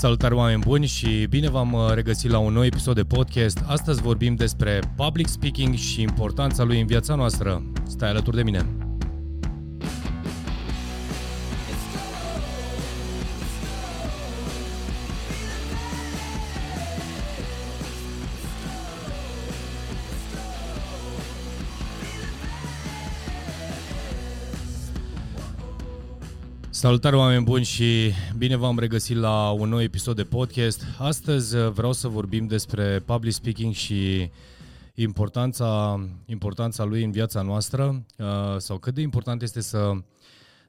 Salutare oameni buni și bine v-am uh, regăsit la un nou episod de podcast. Astăzi vorbim despre public speaking și importanța lui în viața noastră. Stai alături de mine! Salutare oameni buni și bine v-am regăsit la un nou episod de podcast. Astăzi uh, vreau să vorbim despre public speaking și importanța, importanța lui în viața noastră uh, sau cât de important este să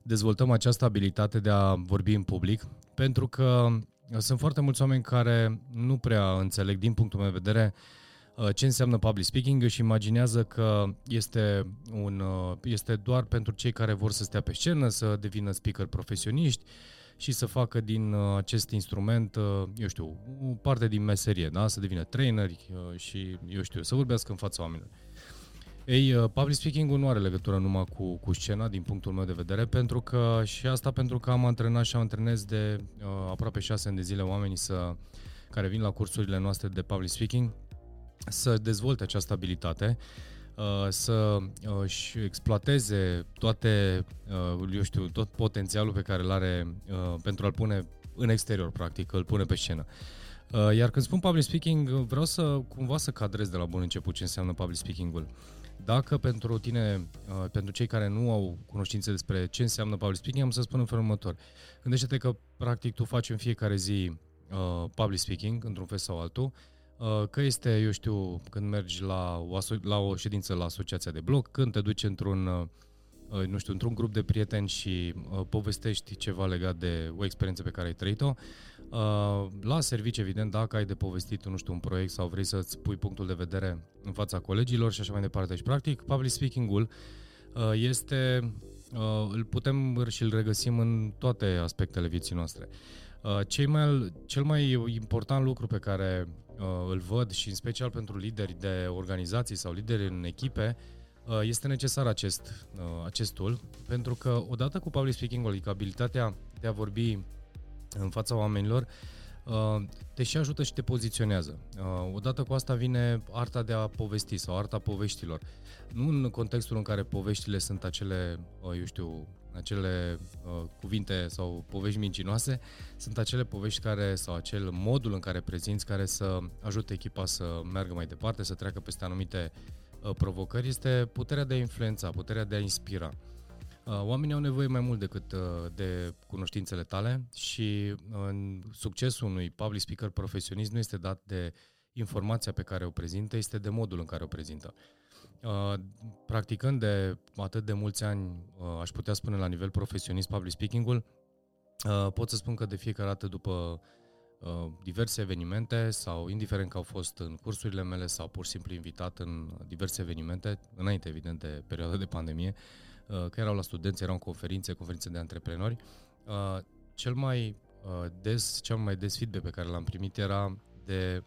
dezvoltăm această abilitate de a vorbi în public, pentru că sunt foarte mulți oameni care nu prea înțeleg din punctul meu de vedere Uh, ce înseamnă public speaking, își imaginează că este, un, uh, este doar pentru cei care vor să stea pe scenă, să devină speaker profesioniști și să facă din uh, acest instrument, eu știu, o parte din meserie, da? să devină traineri și, eu știu, să vorbească în fața oamenilor. Ei, public speaking-ul nu are legătură numai cu, cu scena, din punctul meu de vedere, pentru că și asta pentru că am antrenat și am antrenez de uh, aproape șase ani de zile oamenii să, care vin la cursurile noastre de public speaking să dezvolte această abilitate, uh, să uh, își exploateze toate, uh, eu știu, tot potențialul pe care îl are pentru a-l pune în exterior, practic, îl pune pe scenă. Iar când spun public speaking, vreau să cumva să cadrez de la bun început ce înseamnă public speaking-ul. Dacă pentru tine, pentru cei care nu au cunoștințe despre ce înseamnă public speaking, am să spun în felul următor. Gândește-te că, practic, tu faci în fiecare zi public speaking, într-un fel sau altul, Uh, că este, eu știu, când mergi la o, aso- la o ședință la asociația de bloc, când te duci într-un, uh, uh, nu știu, într-un grup de prieteni și povestești ceva legat de o experiență pe care ai trăit-o, la servici, evident, dacă ai de povestit, nu știu, un proiect sau vrei să-ți pui punctul de vedere în fața colegilor și așa mai departe. Și, practic, public speaking-ul este, îl putem și îl regăsim în toate aspectele vieții noastre. Cei mai, cel mai important lucru pe care uh, îl văd și în special pentru lideri de organizații sau lideri în echipe, uh, este necesar acest, uh, acest tool, pentru că odată cu public speaking adică abilitatea de a vorbi în fața oamenilor, uh, te și ajută și te poziționează. Uh, odată cu asta vine arta de a povesti sau arta poveștilor. Nu în contextul în care poveștile sunt acele, uh, eu știu, acele uh, cuvinte sau povești mincinoase, sunt acele povești care, sau acel modul în care prezinți care să ajute echipa să meargă mai departe, să treacă peste anumite uh, provocări, este puterea de a influența, puterea de a inspira. Uh, oamenii au nevoie mai mult decât uh, de cunoștințele tale și uh, succesul unui public speaker profesionist nu este dat de informația pe care o prezintă, este de modul în care o prezintă. Uh, practicând de atât de mulți ani, uh, aș putea spune la nivel profesionist public speaking-ul, uh, pot să spun că de fiecare dată după diverse evenimente sau indiferent că au fost în cursurile mele sau pur și simplu invitat în diverse evenimente, înainte evident de perioada de pandemie, că erau la studenți, erau în conferințe, conferințe de antreprenori, cel mai des, cel mai des feedback pe care l-am primit era de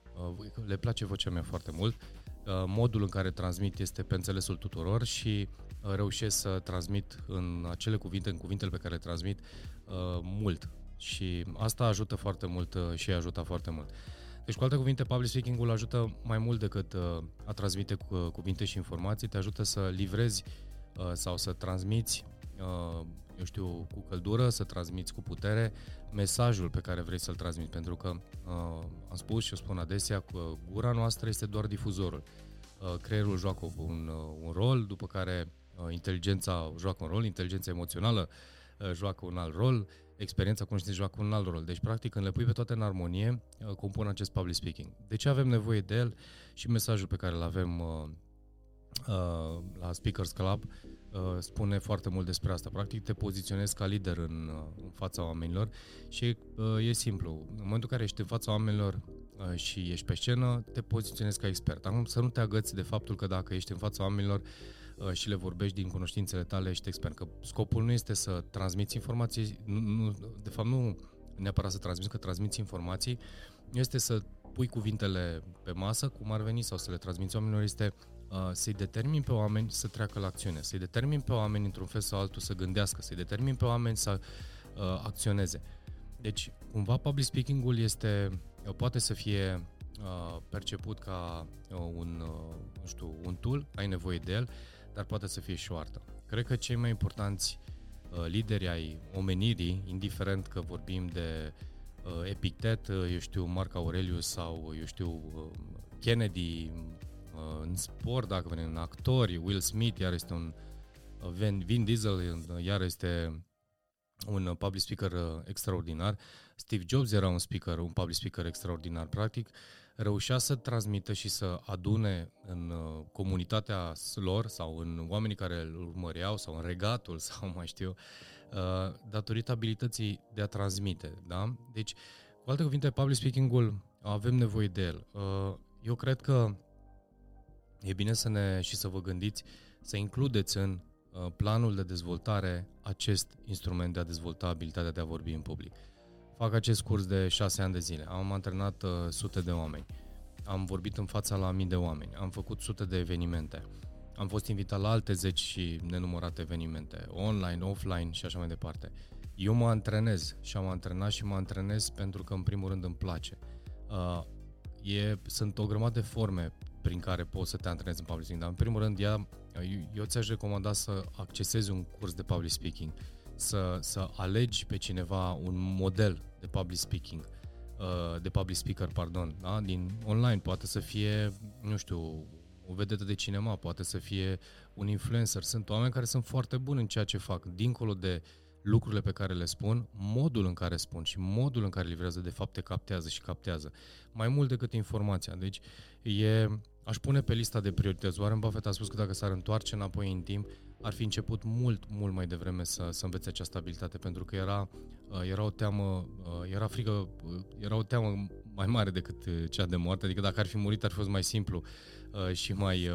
le place vocea mea foarte mult, Uh, modul în care transmit este pe înțelesul tuturor și uh, reușesc să transmit în acele cuvinte, în cuvintele pe care le transmit, uh, mult. Și asta ajută foarte mult și ajută foarte mult. Deci, cu alte cuvinte, public speaking-ul ajută mai mult decât a transmite cuvinte și informații, te ajută să livrezi sau să transmiți eu știu, cu căldură, să transmiți cu putere mesajul pe care vrei să-l transmiți, pentru că uh, am spus și o spun adesea că gura noastră este doar difuzorul. Uh, creierul joacă un, uh, un rol, după care uh, inteligența joacă un rol, inteligența emoțională uh, joacă un alt rol, experiența conștiinței joacă un alt rol. Deci, practic, când le pui pe toate în armonie, uh, compun acest public speaking. De ce avem nevoie de el și mesajul pe care îl avem uh, uh, la Speakers Club uh, spune foarte mult despre asta. Practic te poziționezi ca lider în, uh, în fața oamenilor și uh, e simplu. În momentul în care ești în fața oamenilor uh, și ești pe scenă, te poziționezi ca expert. Acum să nu te agăți de faptul că dacă ești în fața oamenilor uh, și le vorbești din cunoștințele tale, ești expert. Că scopul nu este să transmiți informații, nu, nu, de fapt nu neapărat să transmiți, că transmiți informații, este să pui cuvintele pe masă, cum ar veni, sau să le transmiți oamenilor, este Uh, să-i determin pe oameni să treacă la acțiune, să-i determin pe oameni într-un fel sau altul să gândească, să-i determin pe oameni să uh, acționeze. deci, cumva public speaking-ul este, poate să fie uh, perceput ca uh, un, uh, nu știu, un tool, ai nevoie de el, dar poate să fie și o artă. Cred că cei mai importanți uh, lideri ai omenirii, indiferent că vorbim de uh, Epictet, uh, eu știu, Marc Aurelius sau, eu știu, uh, Kennedy, uh, în sport, dacă venim în actori, Will Smith, iar este un uh, Vin, Vin Diesel, uh, iar este un uh, public speaker uh, extraordinar. Steve Jobs era un speaker, un public speaker extraordinar. Practic, reușea să transmită și să adune în uh, comunitatea lor sau în oamenii care îl urmăreau sau în regatul sau mai știu, datorită abilității de a transmite. Da? Deci, cu alte cuvinte, public speaking-ul avem nevoie de el. Eu cred că e bine să ne și să vă gândiți să includeți în Uh, planul de dezvoltare acest instrument de a dezvolta abilitatea de a vorbi în public. Fac acest curs de șase ani de zile. Am antrenat uh, sute de oameni. Am vorbit în fața la mii de oameni. Am făcut sute de evenimente. Am fost invitat la alte zeci și nenumărate evenimente, online, offline și așa mai departe. Eu mă antrenez și am antrenat și mă antrenez pentru că în primul rând îmi place. Uh, e, sunt o grămadă de forme prin care poți să te antrenezi în public speaking, dar în primul rând ea, eu ți-aș recomanda să accesezi un curs de public speaking, să, să alegi pe cineva un model de public speaking, uh, de public speaker, pardon, da? din online, poate să fie, nu știu, o vedetă de cinema, poate să fie un influencer. Sunt oameni care sunt foarte buni în ceea ce fac, dincolo de lucrurile pe care le spun, modul în care spun și modul în care livrează, de fapt, te captează și captează. Mai mult decât informația. Deci, e, aș pune pe lista de priorități. Warren Buffett a spus că dacă s-ar întoarce înapoi în timp, ar fi început mult, mult mai devreme să, să învețe această abilitate, pentru că era, uh, era o teamă, uh, era frică, uh, era o teamă mai mare decât cea de moarte, adică dacă ar fi murit ar fi fost mai simplu și mai,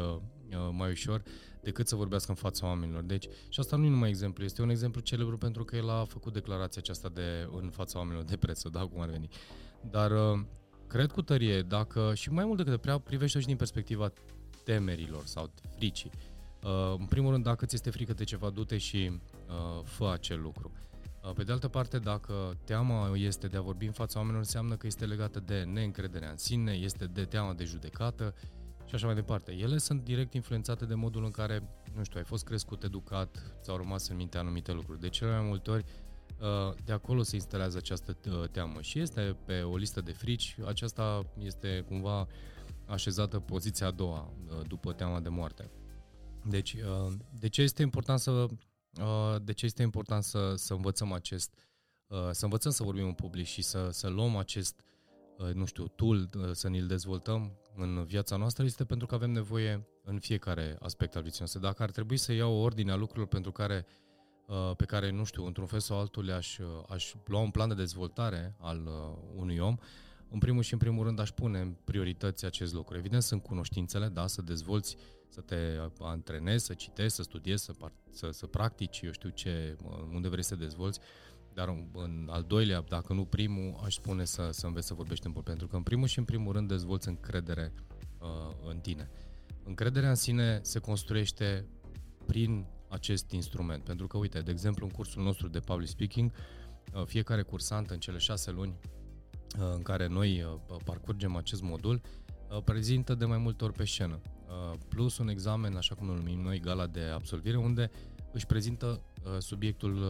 mai ușor decât să vorbească în fața oamenilor. Deci, și asta nu e numai exemplu, este un exemplu celebru pentru că el a făcut declarația aceasta de, în fața oamenilor de preț, da, cum ar veni. Dar cred cu tărie, dacă și mai mult decât de prea privește și din perspectiva temerilor sau fricii. Uh, în primul rând, dacă ți este frică de ceva, du-te și uh, fă acel lucru. Uh, pe de altă parte, dacă teama este de a vorbi în fața oamenilor, înseamnă că este legată de neîncrederea în sine, este de teama de judecată și așa mai departe. Ele sunt direct influențate de modul în care, nu știu, ai fost crescut, educat, ți-au rămas în minte anumite lucruri. De cele mai multe ori, Uh, de acolo se instalează această uh, teamă și este pe o listă de frici. Aceasta este cumva așezată poziția a doua uh, după teama de moarte. Deci, de ce este important să de ce este important să, să învățăm acest să învățăm să vorbim în public și să, să luăm acest nu știu, tool, să ne-l dezvoltăm în viața noastră, este pentru că avem nevoie în fiecare aspect al vieții noastre. Dacă ar trebui să iau o ordine a lucrurilor pentru care uh, Uh, pe care, nu știu, într-un fel sau altul le-aș uh, aș lua un plan de dezvoltare al uh, unui om, în primul și în primul rând aș pune în priorități acest lucru. Evident sunt cunoștințele, da, să dezvolți, să te antrenezi, să citești, să studiezi, să, să, să practici, eu știu ce, unde vrei să te dezvolți, dar în al doilea, dacă nu primul, aș spune să, să înveți să vorbești în pentru că în primul și în primul rând dezvolți încredere uh, în tine. Încrederea în sine se construiește prin acest instrument. Pentru că, uite, de exemplu, în cursul nostru de public speaking, uh, fiecare cursant în cele șase luni uh, în care noi uh, parcurgem acest modul, prezintă de mai multe ori pe scenă. Plus un examen, așa cum îl numim noi, gala de absolvire, unde își prezintă subiectul,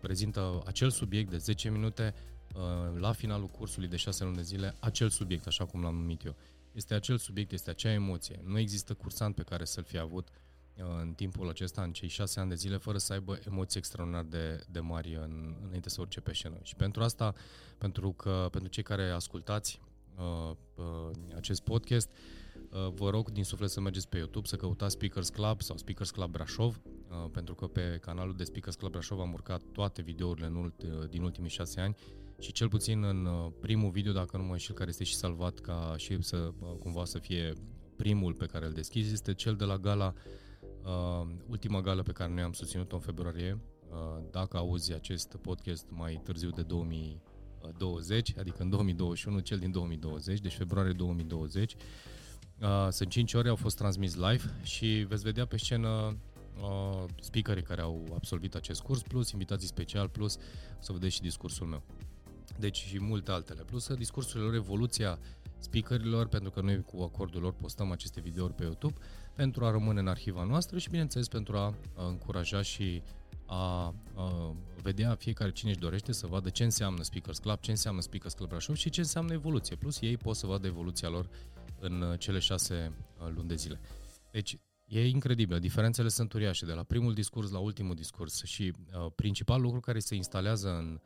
prezintă acel subiect de 10 minute la finalul cursului de 6 luni de zile, acel subiect, așa cum l-am numit eu. Este acel subiect, este acea emoție. Nu există cursant pe care să-l fi avut uh, în timpul acesta, în cei șase ani de zile, fără să aibă emoții extraordinar de, de mari în, înainte să urce pe scenă. Și pentru asta, pentru că pentru cei care ascultați uh, uh, acest podcast, uh, vă rog din suflet să mergeți pe YouTube, să căutați Speakers Club sau Speakers Club Brașov, uh, pentru că pe canalul de Speakers Club Brașov am urcat toate videourile în ult, uh, din ultimii șase ani și cel puțin în uh, primul video, dacă nu mă înșel, care este și salvat ca și să uh, cumva să fie primul pe care îl deschizi, este cel de la gala Uh, ultima gală pe care noi am susținut-o în februarie, uh, dacă auzi acest podcast mai târziu de 2020, adică în 2021, cel din 2020, deci februarie 2020, uh, sunt 5 ore, au fost transmis live și veți vedea pe scenă uh, speakerii care au absolvit acest curs, plus invitații special, plus să vedeți și discursul meu. deci și multe altele. Plus discursurile lor, evoluția speakerilor, pentru că noi cu acordul lor postăm aceste videouri pe YouTube, pentru a rămâne în arhiva noastră și, bineînțeles, pentru a, a încuraja și a, a vedea fiecare cine își dorește să vadă ce înseamnă Speakers Club, ce înseamnă Speakers Club Brașov și ce înseamnă evoluție. Plus ei pot să vadă evoluția lor în cele șase luni de zile. Deci e incredibil, diferențele sunt uriașe de la primul discurs la ultimul discurs și uh, principalul lucru care se instalează în uh,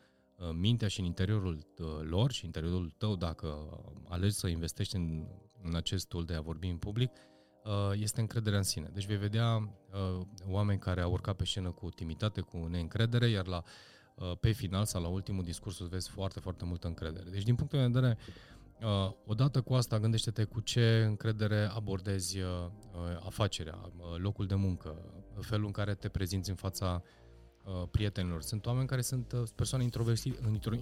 mintea și în interiorul uh, lor și în interiorul tău dacă alegi să investești în, în acest tool de a vorbi în public uh, este încrederea în sine. Deci vei vedea uh, oameni care au urcat pe scenă cu timitate, cu neîncredere, iar la uh, pe final sau la ultimul discurs vezi foarte, foarte multă încredere. Deci din punctul de vedere Uh, odată cu asta, gândește-te cu ce încredere abordezi uh, uh, afacerea, uh, locul de muncă, felul în care te prezinți în fața uh, prietenilor. Sunt oameni care sunt uh, persoane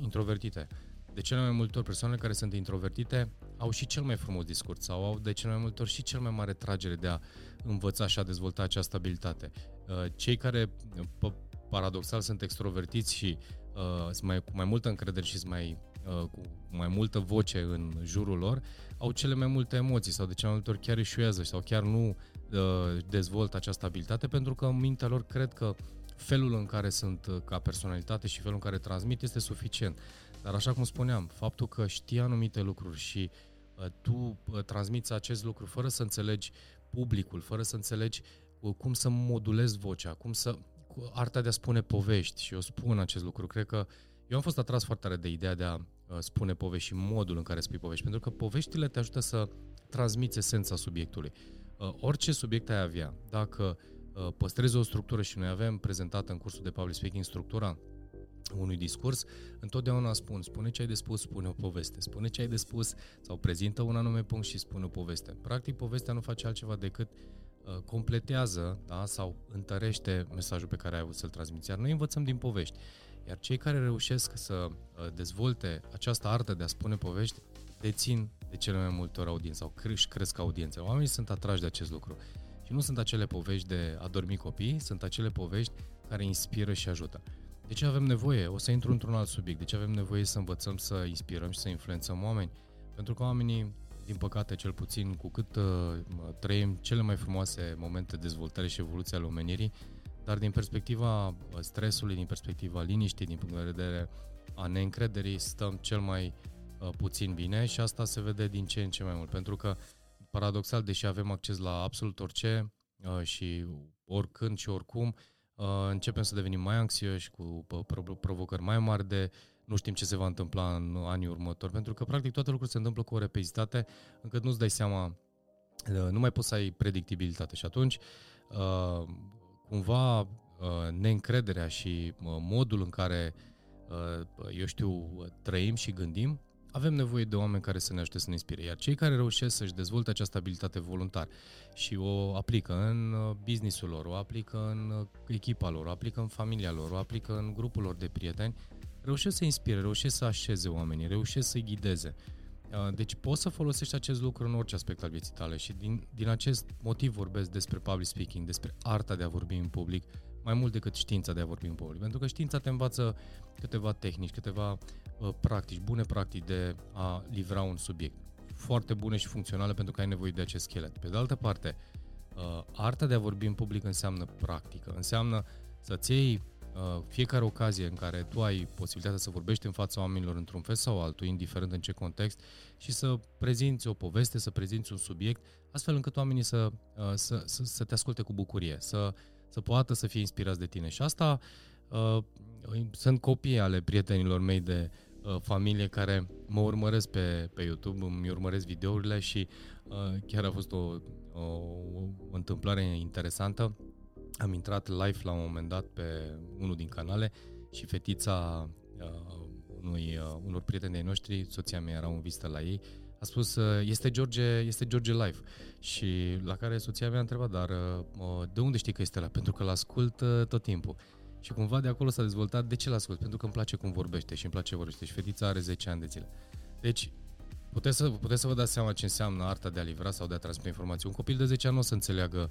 introvertite. De cele mai multe ori, persoanele care sunt introvertite au și cel mai frumos discurs sau au de cele mai multe ori și cel mai mare tragere de a învăța și a dezvolta această abilitate. Uh, cei care, paradoxal, sunt extrovertiți și uh, sunt mai, cu mai multă încredere și sunt mai Uh, cu mai multă voce în jurul lor, au cele mai multe emoții sau de cele mai multe ori chiar eșuează sau chiar nu uh, dezvoltă această abilitate pentru că în mintea lor cred că felul în care sunt uh, ca personalitate și felul în care transmit este suficient. Dar așa cum spuneam, faptul că știi anumite lucruri și uh, tu uh, transmiți acest lucru fără să înțelegi publicul, fără să înțelegi uh, cum să modulezi vocea, cum să arta de a spune povești și eu spun acest lucru. Cred că uh, eu am fost atras foarte tare de ideea de a uh, spune povești și modul în care spui povești, pentru că poveștile te ajută să transmiți esența subiectului. Uh, orice subiect ai avea, dacă uh, păstrezi o structură și noi avem prezentată în cursul de public speaking structura unui discurs, întotdeauna spun, spune ce ai de spus, spune o poveste, spune ce ai de spus sau prezintă un anume punct și spune o poveste. Practic, povestea nu face altceva decât uh, completează da, sau întărește mesajul pe care ai avut să-l transmiți. Iar noi învățăm din povești. Iar cei care reușesc să uh, dezvolte această artă de a spune povești, dețin de cele mai multe ori audiență sau își cresc audiența. Oamenii sunt atrași de acest lucru. Și nu sunt acele povești de a dormi copii, sunt acele povești care inspiră și ajută. De ce avem nevoie? O să intru într-un alt subiect. De ce avem nevoie să învățăm să inspirăm și să influențăm oameni? Pentru că oamenii, din păcate, cel puțin, cu cât uh, trăim cele mai frumoase momente de dezvoltare și evoluție ale omenirii, dar din perspectiva uh, stresului, din perspectiva liniștii, din punct de vedere a neîncrederii, stăm cel mai uh, puțin bine și asta se vede din ce în ce mai mult. Pentru că, paradoxal, deși avem acces la absolut orice uh, și oricând și oricum, începem să devenim mai anxioși, cu provocări mai mari de nu știm ce se va întâmpla în anii următori, pentru că practic toate lucrurile se întâmplă cu o repezitate încât nu-ți dai seama, nu mai poți să ai predictibilitate. Și atunci cumva uh, neîncrederea și uh, modul în care, uh, eu știu, trăim și gândim, avem nevoie de oameni care să ne ajute să ne inspire. Iar cei care reușesc să-și dezvolte această abilitate voluntar și o aplică în businessul lor, o aplică în echipa lor, o aplică în familia lor, o aplică în grupul lor de prieteni, reușesc să inspire, reușesc să așeze oamenii, reușesc să-i ghideze. Deci poți să folosești acest lucru în orice aspect al vieții tale și din, din acest motiv vorbesc despre public speaking, despre arta de a vorbi în public, mai mult decât știința de a vorbi în public. Pentru că știința te învață câteva tehnici, câteva uh, practici, bune practici de a livra un subiect. Foarte bune și funcționale pentru că ai nevoie de acest schelet. Pe de altă parte, uh, arta de a vorbi în public înseamnă practică, înseamnă să-ți iei Uh, fiecare ocazie în care tu ai posibilitatea să vorbești în fața oamenilor într-un fel sau altul, indiferent în ce context, și să prezinți o poveste, să prezinți un subiect, astfel încât oamenii să, uh, să, să, să te asculte cu bucurie, să, să poată să fie inspirați de tine. Și asta uh, sunt copii ale prietenilor mei de uh, familie care mă urmăresc pe, pe YouTube, îmi urmăresc videourile și uh, chiar a fost o, o, o întâmplare interesantă am intrat live la un moment dat pe unul din canale și fetița uh, unui, uh, unor prieteni ai noștri, soția mea era în vizită la ei, a spus, uh, este George, este George live. Și la care soția mea a întrebat, dar uh, de unde știi că este la? Pentru că l-ascult uh, tot timpul. Și cumva de acolo s-a dezvoltat, de ce l-ascult? Pentru că îmi place cum vorbește și îmi place vorbește. Și fetița are 10 ani de zile. Deci, Puteți să, puteți să vă dați seama ce înseamnă arta de a livra sau de a transmite informații. Un copil de 10 ani nu o să înțeleagă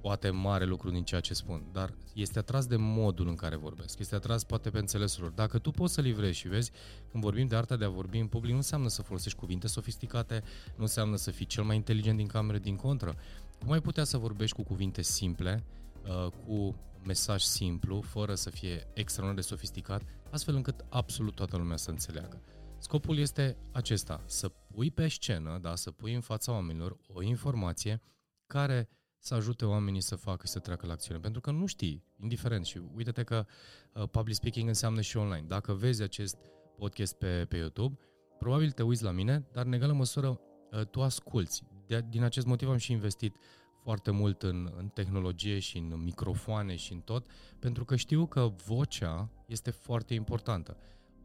poate mare lucru din ceea ce spun, dar este atras de modul în care vorbesc, este atras poate pe înțelesul lor. Dacă tu poți să livrezi și vezi, când vorbim de arta de a vorbi în public, nu înseamnă să folosești cuvinte sofisticate, nu înseamnă să fii cel mai inteligent din cameră, din contră. Cum ai putea să vorbești cu cuvinte simple, uh, cu mesaj simplu, fără să fie extraordinar de sofisticat, astfel încât absolut toată lumea să înțeleagă. Scopul este acesta, să pui pe scenă, da, să pui în fața oamenilor o informație care să ajute oamenii să facă și să treacă la acțiune. Pentru că nu știi, indiferent. Și uite-te că uh, public speaking înseamnă și online. Dacă vezi acest podcast pe, pe YouTube, probabil te uiți la mine, dar în egală măsură uh, tu asculți. De, din acest motiv am și investit foarte mult în, în tehnologie și în microfoane și în tot, pentru că știu că vocea este foarte importantă.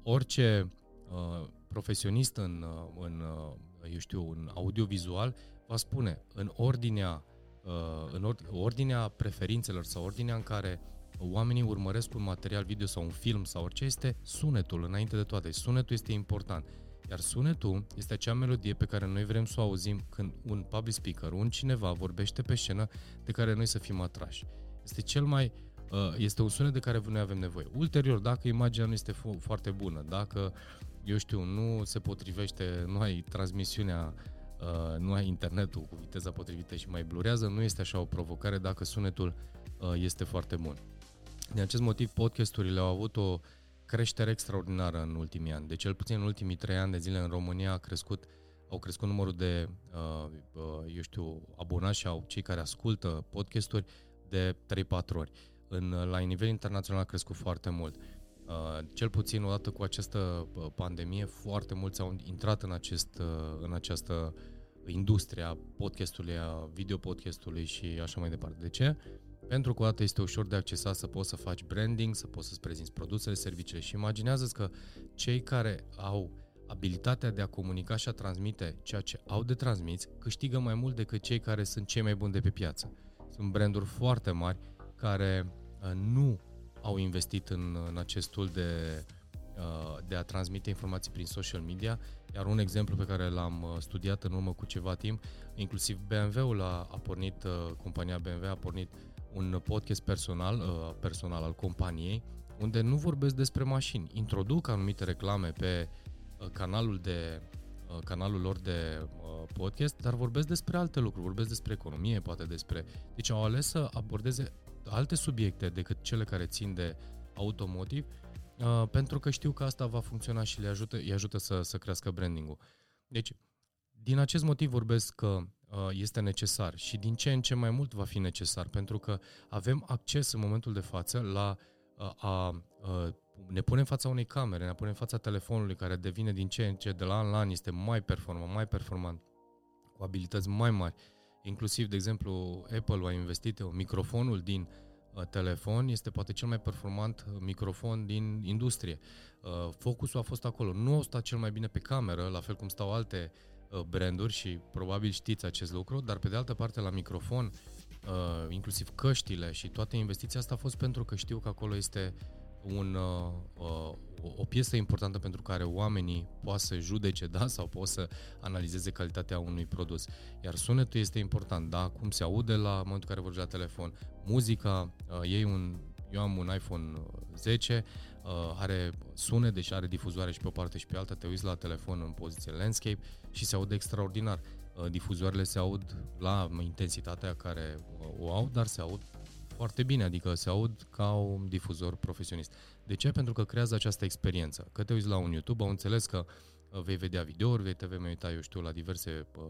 Orice uh, profesionist în, uh, în, uh, eu știu, în audiovizual va spune în ordinea Uh, în ordinea preferințelor sau ordinea în care oamenii urmăresc un material video sau un film sau orice, este sunetul înainte de toate. Sunetul este important. Iar sunetul este acea melodie pe care noi vrem să o auzim când un public speaker, un cineva vorbește pe scenă de care noi să fim atrași. Este cel mai uh, este un sunet de care noi avem nevoie. Ulterior, dacă imaginea nu este foarte bună, dacă, eu știu, nu se potrivește, nu ai transmisiunea Uh, nu ai internetul cu viteza potrivită și mai blurează, nu este așa o provocare dacă sunetul uh, este foarte bun. Din acest motiv, podcasturile au avut o creștere extraordinară în ultimii ani. De cel puțin în ultimii trei ani de zile în România a crescut, au crescut numărul de, uh, eu știu, abonați sau cei care ascultă podcasturi de 3-4 ori. În, la nivel internațional a crescut foarte mult. Cel puțin odată cu această pandemie, foarte mulți au intrat în, acest, în această industrie a podcastului, a videopodcastului și așa mai departe. De ce? Pentru că odată este ușor de accesat să poți să faci branding, să poți să-ți prezinți produsele, serviciile și imaginează că cei care au abilitatea de a comunica și a transmite ceea ce au de transmis câștigă mai mult decât cei care sunt cei mai buni de pe piață. Sunt branduri foarte mari care nu au investit în, în acest tool de, uh, de a transmite informații prin social media, iar un exemplu pe care l-am uh, studiat în urmă cu ceva timp, inclusiv BMW-ul a, a pornit, uh, compania BMW a pornit un podcast personal, personal al companiei, unde nu vorbesc despre mașini. Introduc anumite reclame pe canalul de canalul lor de podcast, dar vorbesc despre alte lucruri, vorbesc despre economie, poate despre... Deci au ales să abordeze alte subiecte decât cele care țin de automotive, uh, pentru că știu că asta va funcționa și le ajută, îi ajută să, să crească branding-ul. Deci, din acest motiv vorbesc că uh, este necesar și din ce în ce mai mult va fi necesar, pentru că avem acces în momentul de față la uh, a, a ne punem în fața unei camere, ne punem în fața telefonului care devine din ce în ce de la an la an este mai performant, mai performant, cu abilități mai mari Inclusiv, de exemplu, Apple a investit microfonul din uh, telefon este poate cel mai performant uh, microfon din industrie. Uh, focusul a fost acolo. Nu au stat cel mai bine pe cameră, la fel cum stau alte branduri și probabil știți acest lucru, dar pe de altă parte la microfon, inclusiv căștile și toate investiția asta a fost pentru că știu că acolo este un, uh, o piesă importantă pentru care oamenii poate să judece, da, sau pot să analizeze calitatea unui produs. Iar sunetul este important, da, cum se aude la momentul în care vorbești la telefon, muzica, uh, ei un eu am un iPhone 10, uh, are sunet, deci are difuzoare și pe o parte și pe alta, te uiți la telefon în poziție landscape și se aude extraordinar. Uh, difuzoarele se aud la intensitatea care uh, o au, dar se aud foarte bine, adică se aud ca un difuzor profesionist. De ce? Pentru că creează această experiență. Că te uiți la un YouTube, au înțeles că uh, vei vedea videouri, vei te vei uita, eu știu, la diverse uh,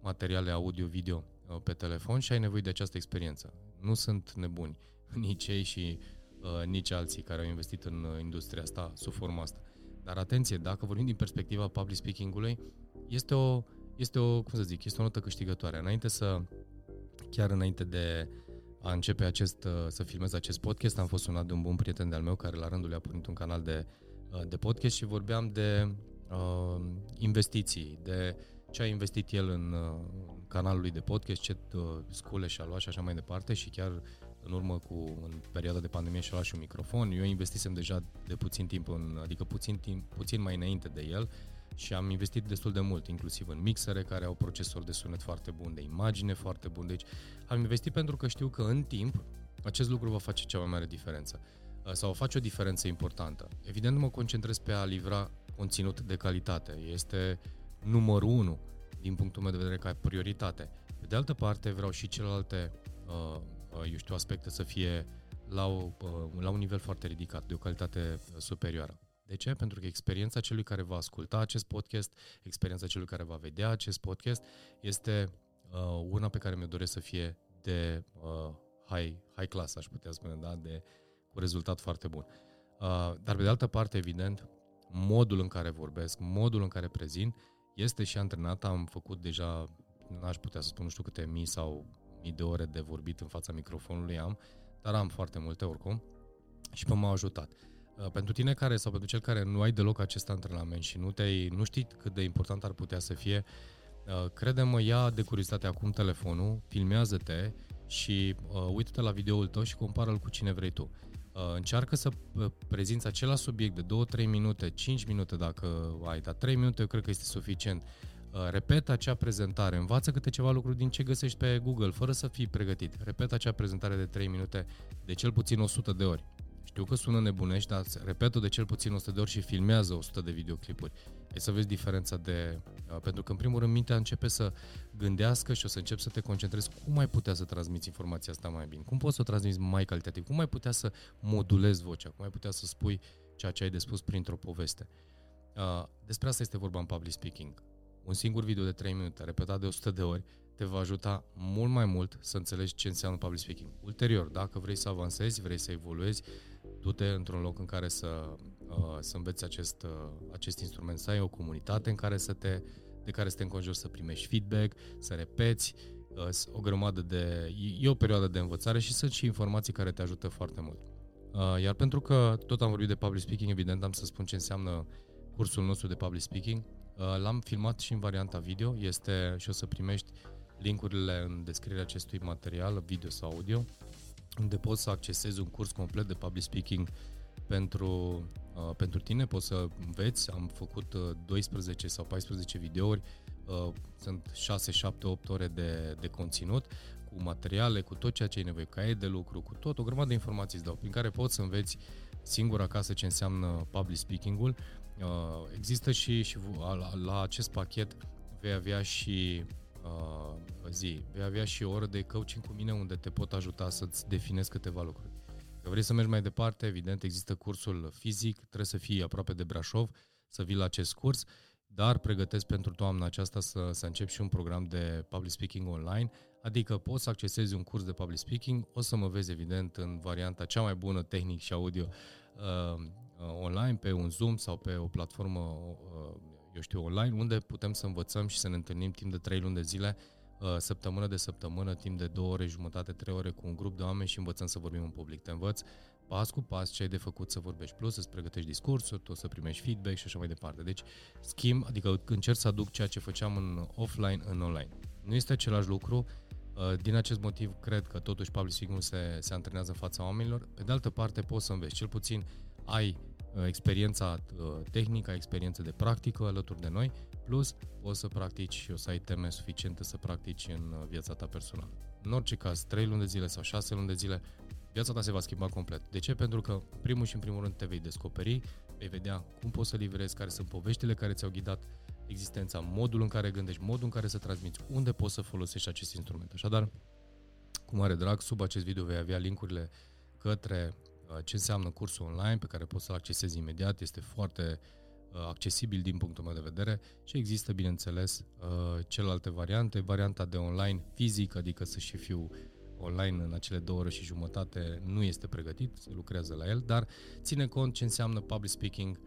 materiale audio-video uh, pe telefon și ai nevoie de această experiență. Nu sunt nebuni nici ei și uh, nici alții care au investit în uh, industria asta sub forma asta. Dar atenție, dacă vorbim din perspectiva public speaking-ului, este o, este o, cum să zic, este o notă câștigătoare. Înainte să, chiar înainte de a începe acest, uh, să filmez acest podcast, am fost sunat de un bun prieten de-al meu care la rândul lui a pornit un canal de, uh, de podcast și vorbeam de uh, investiții, de ce a investit el în uh, canalul lui de podcast, ce uh, scule și-a luat și așa mai departe și chiar în urmă cu, în perioada de pandemie și-a luat și un microfon. Eu investisem deja de puțin timp, în, adică puțin, timp, puțin mai înainte de el și am investit destul de mult, inclusiv în mixere care au procesori de sunet foarte bun, de imagine foarte bun. Deci am investit pentru că știu că în timp acest lucru va face cea mai mare diferență uh, sau va face o diferență importantă. Evident, mă concentrez pe a livra conținut de calitate. Este numărul unu din punctul meu de vedere ca prioritate. Pe de altă parte, vreau și celelalte, uh, uh, eu știu, aspecte să fie la, o, la un nivel foarte ridicat, de o calitate superioară. De ce? Pentru că experiența celui care va asculta acest podcast, experiența celui care va vedea acest podcast, este uh, una pe care mi-o doresc să fie de uh, high, high class, aș putea spune, da? de, cu rezultat foarte bun. Uh, dar pe de altă parte, evident, modul în care vorbesc, modul în care prezint, este și antrenat. Am făcut deja, n-aș putea să spun nu știu câte mii sau mii de ore de vorbit în fața microfonului am, dar am foarte multe oricum și pe m-a ajutat. Uh, pentru tine care sau pentru cel care nu ai deloc acest antrenament și nu, te nu știi cât de important ar putea să fie, uh, crede-mă, ia de curiozitate acum telefonul, filmează-te și uh, uită-te la videoul tău și compară-l cu cine vrei tu. Uh, încearcă să uh, prezinți același subiect de 2-3 minute, 5 minute dacă ai, dar 3 minute eu cred că este suficient. Uh, repetă acea prezentare, învață câte ceva lucruri din ce găsești pe Google, fără să fii pregătit. Repetă acea prezentare de 3 minute de cel puțin 100 de ori. Știu că sună nebunești, dar repet de cel puțin 100 de ori și filmează 100 de videoclipuri. Ai să vezi diferența de... Uh, pentru că, în primul rând, mintea începe să gândească și o să încep să te concentrezi cum ai putea să transmiți informația asta mai bine, cum poți să o transmiți mai calitativ, cum ai putea să modulezi vocea, cum ai putea să spui ceea ce ai de spus printr-o poveste. Uh, despre asta este vorba în public speaking. Un singur video de 3 minute, repetat de 100 de ori, te va ajuta mult mai mult să înțelegi ce înseamnă public speaking. Ulterior, dacă vrei să avansezi, vrei să evoluezi, du-te într-un loc în care să, uh, să înveți acest, uh, acest instrument, să ai o comunitate în care să te, de care să te înconjuri, să primești feedback, să repeți, uh, o grămadă de... E o perioadă de învățare și sunt și informații care te ajută foarte mult. Uh, iar pentru că tot am vorbit de public speaking, evident am să spun ce înseamnă cursul nostru de public speaking. Uh, l-am filmat și în varianta video, este și o să primești linkurile în descrierea acestui material, video sau audio unde poți să accesezi un curs complet de public speaking pentru, uh, pentru tine, poți să înveți, am făcut uh, 12 sau 14 videouri, uh, sunt 6, 7, 8 ore de, de conținut, cu materiale, cu tot ceea ce ai nevoie, caiet de lucru, cu tot, o grămadă de informații îți dau, prin care poți să înveți singur acasă ce înseamnă public speaking-ul. Uh, există și, și la, la acest pachet vei avea și uh, zi. Vei avea și o oră de coaching cu mine unde te pot ajuta să-ți definezi câteva lucruri. Dacă vrei să mergi mai departe, evident, există cursul fizic, trebuie să fii aproape de Brașov, să vii la acest curs, dar pregătesc pentru toamna aceasta să, să încep și un program de public speaking online, adică poți să accesezi un curs de public speaking, o să mă vezi evident în varianta cea mai bună tehnic și audio uh, uh online, pe un Zoom sau pe o platformă uh, eu știu, online, unde putem să învățăm și să ne întâlnim timp de 3 luni de zile, uh, săptămână de săptămână, timp de 2 ore jumătate, 3 ore cu un grup de oameni și învățăm să vorbim în public. Te învăț pas cu pas ce ai de făcut să vorbești plus, să-ți pregătești discursuri, tu să primești feedback și așa mai departe. Deci, schimb, adică încerc să aduc ceea ce făceam în offline în online. Nu este același lucru, uh, din acest motiv cred că totuși public speaking se, se antrenează în fața oamenilor. Pe de altă parte poți să înveți, cel puțin ai Uh, experiența uh, tehnică, experiență de practică alături de noi, plus o să practici și o să ai teme suficiente să practici în uh, viața ta personală. În orice caz, 3 luni de zile sau 6 luni de zile, viața ta se va schimba complet. De ce? Pentru că primul și în primul rând te vei descoperi, vei vedea cum poți să livrezi, care sunt poveștile care ți-au ghidat existența, modul în care gândești, modul în care să transmiți, unde poți să folosești acest instrument. Așadar, cu mare drag, sub acest video vei avea linkurile către Uh, ce înseamnă cursul online pe care poți să-l accesezi imediat, este foarte uh, accesibil din punctul meu de vedere și există, bineînțeles, uh, celelalte variante, varianta de online fizic, adică să și fiu online în acele două ore și jumătate nu este pregătit, se lucrează la el, dar ține cont ce înseamnă public speaking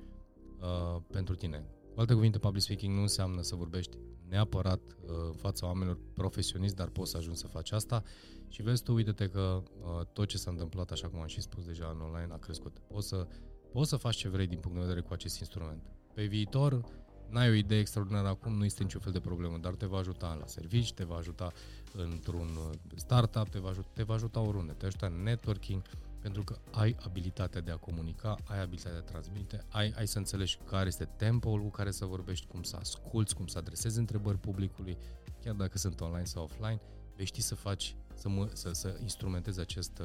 uh, pentru tine. Cu alte cuvinte, public speaking nu înseamnă să vorbești neapărat uh, în fața oamenilor profesioniști, dar poți să ajungi să faci asta și vezi tu, uite-te că uh, tot ce s-a întâmplat, așa cum am și spus deja în online, a crescut. Poți să, poți să faci ce vrei din punct de vedere cu acest instrument. Pe viitor, n-ai o idee extraordinară acum, nu este niciun fel de problemă, dar te va ajuta la servici, te va ajuta într-un uh, startup, te va ajuta, te va ajuta oriunde, te ajuta în networking, pentru că ai abilitatea de a comunica, ai abilitatea de a transmite, ai, ai să înțelegi care este tempoul cu care să vorbești, cum să asculți, cum să adresezi întrebări publicului, chiar dacă sunt online sau offline, vei ști să faci, să, mă, să, să instrumentezi acest,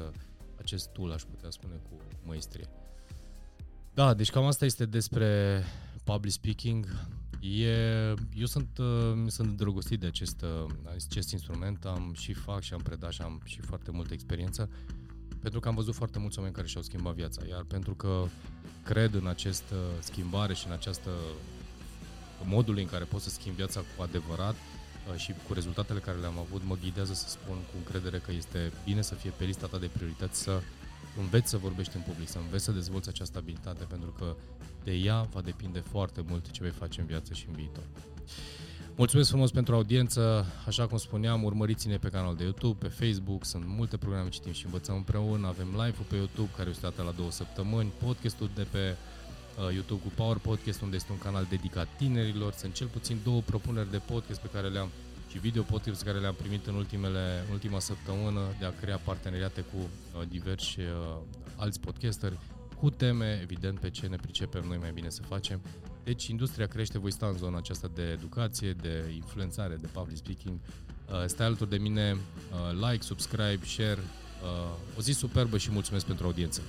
acest tool, aș putea spune, cu măestrie. Da, deci cam asta este despre public speaking. E, eu sunt, uh, sunt drăgostit de acest, uh, acest instrument, am și fac și am predat și am și foarte multă experiență, pentru că am văzut foarte mulți oameni care și-au schimbat viața, iar pentru că cred în această schimbare și în această modul în care poți să schimbi viața cu adevărat uh, și cu rezultatele care le-am avut, mă ghidează să spun cu încredere că este bine să fie pe lista ta de priorități să înveți să vorbești în public, să înveți să dezvolți această abilitate, pentru că de ea va depinde foarte mult ce vei face în viață și în viitor. Mulțumesc frumos pentru audiență, așa cum spuneam, urmăriți-ne pe canal de YouTube, pe Facebook, sunt multe programe citim și învățăm împreună, avem live-ul pe YouTube care este dată la două săptămâni, podcastul de pe uh, YouTube cu Power Podcast, unde este un canal dedicat tinerilor, sunt cel puțin două propuneri de podcast pe care le-am și video podcast care le-am primit în ultimele, ultima săptămână de a crea parteneriate cu uh, diversi uh, alți podcasteri cu teme, evident, pe ce ne pricepem noi mai bine să facem. Deci, industria crește, voi sta în zona aceasta de educație, de influențare, de public speaking. Uh, stai alături de mine, uh, like, subscribe, share. Uh, o zi superbă și mulțumesc pentru audiență!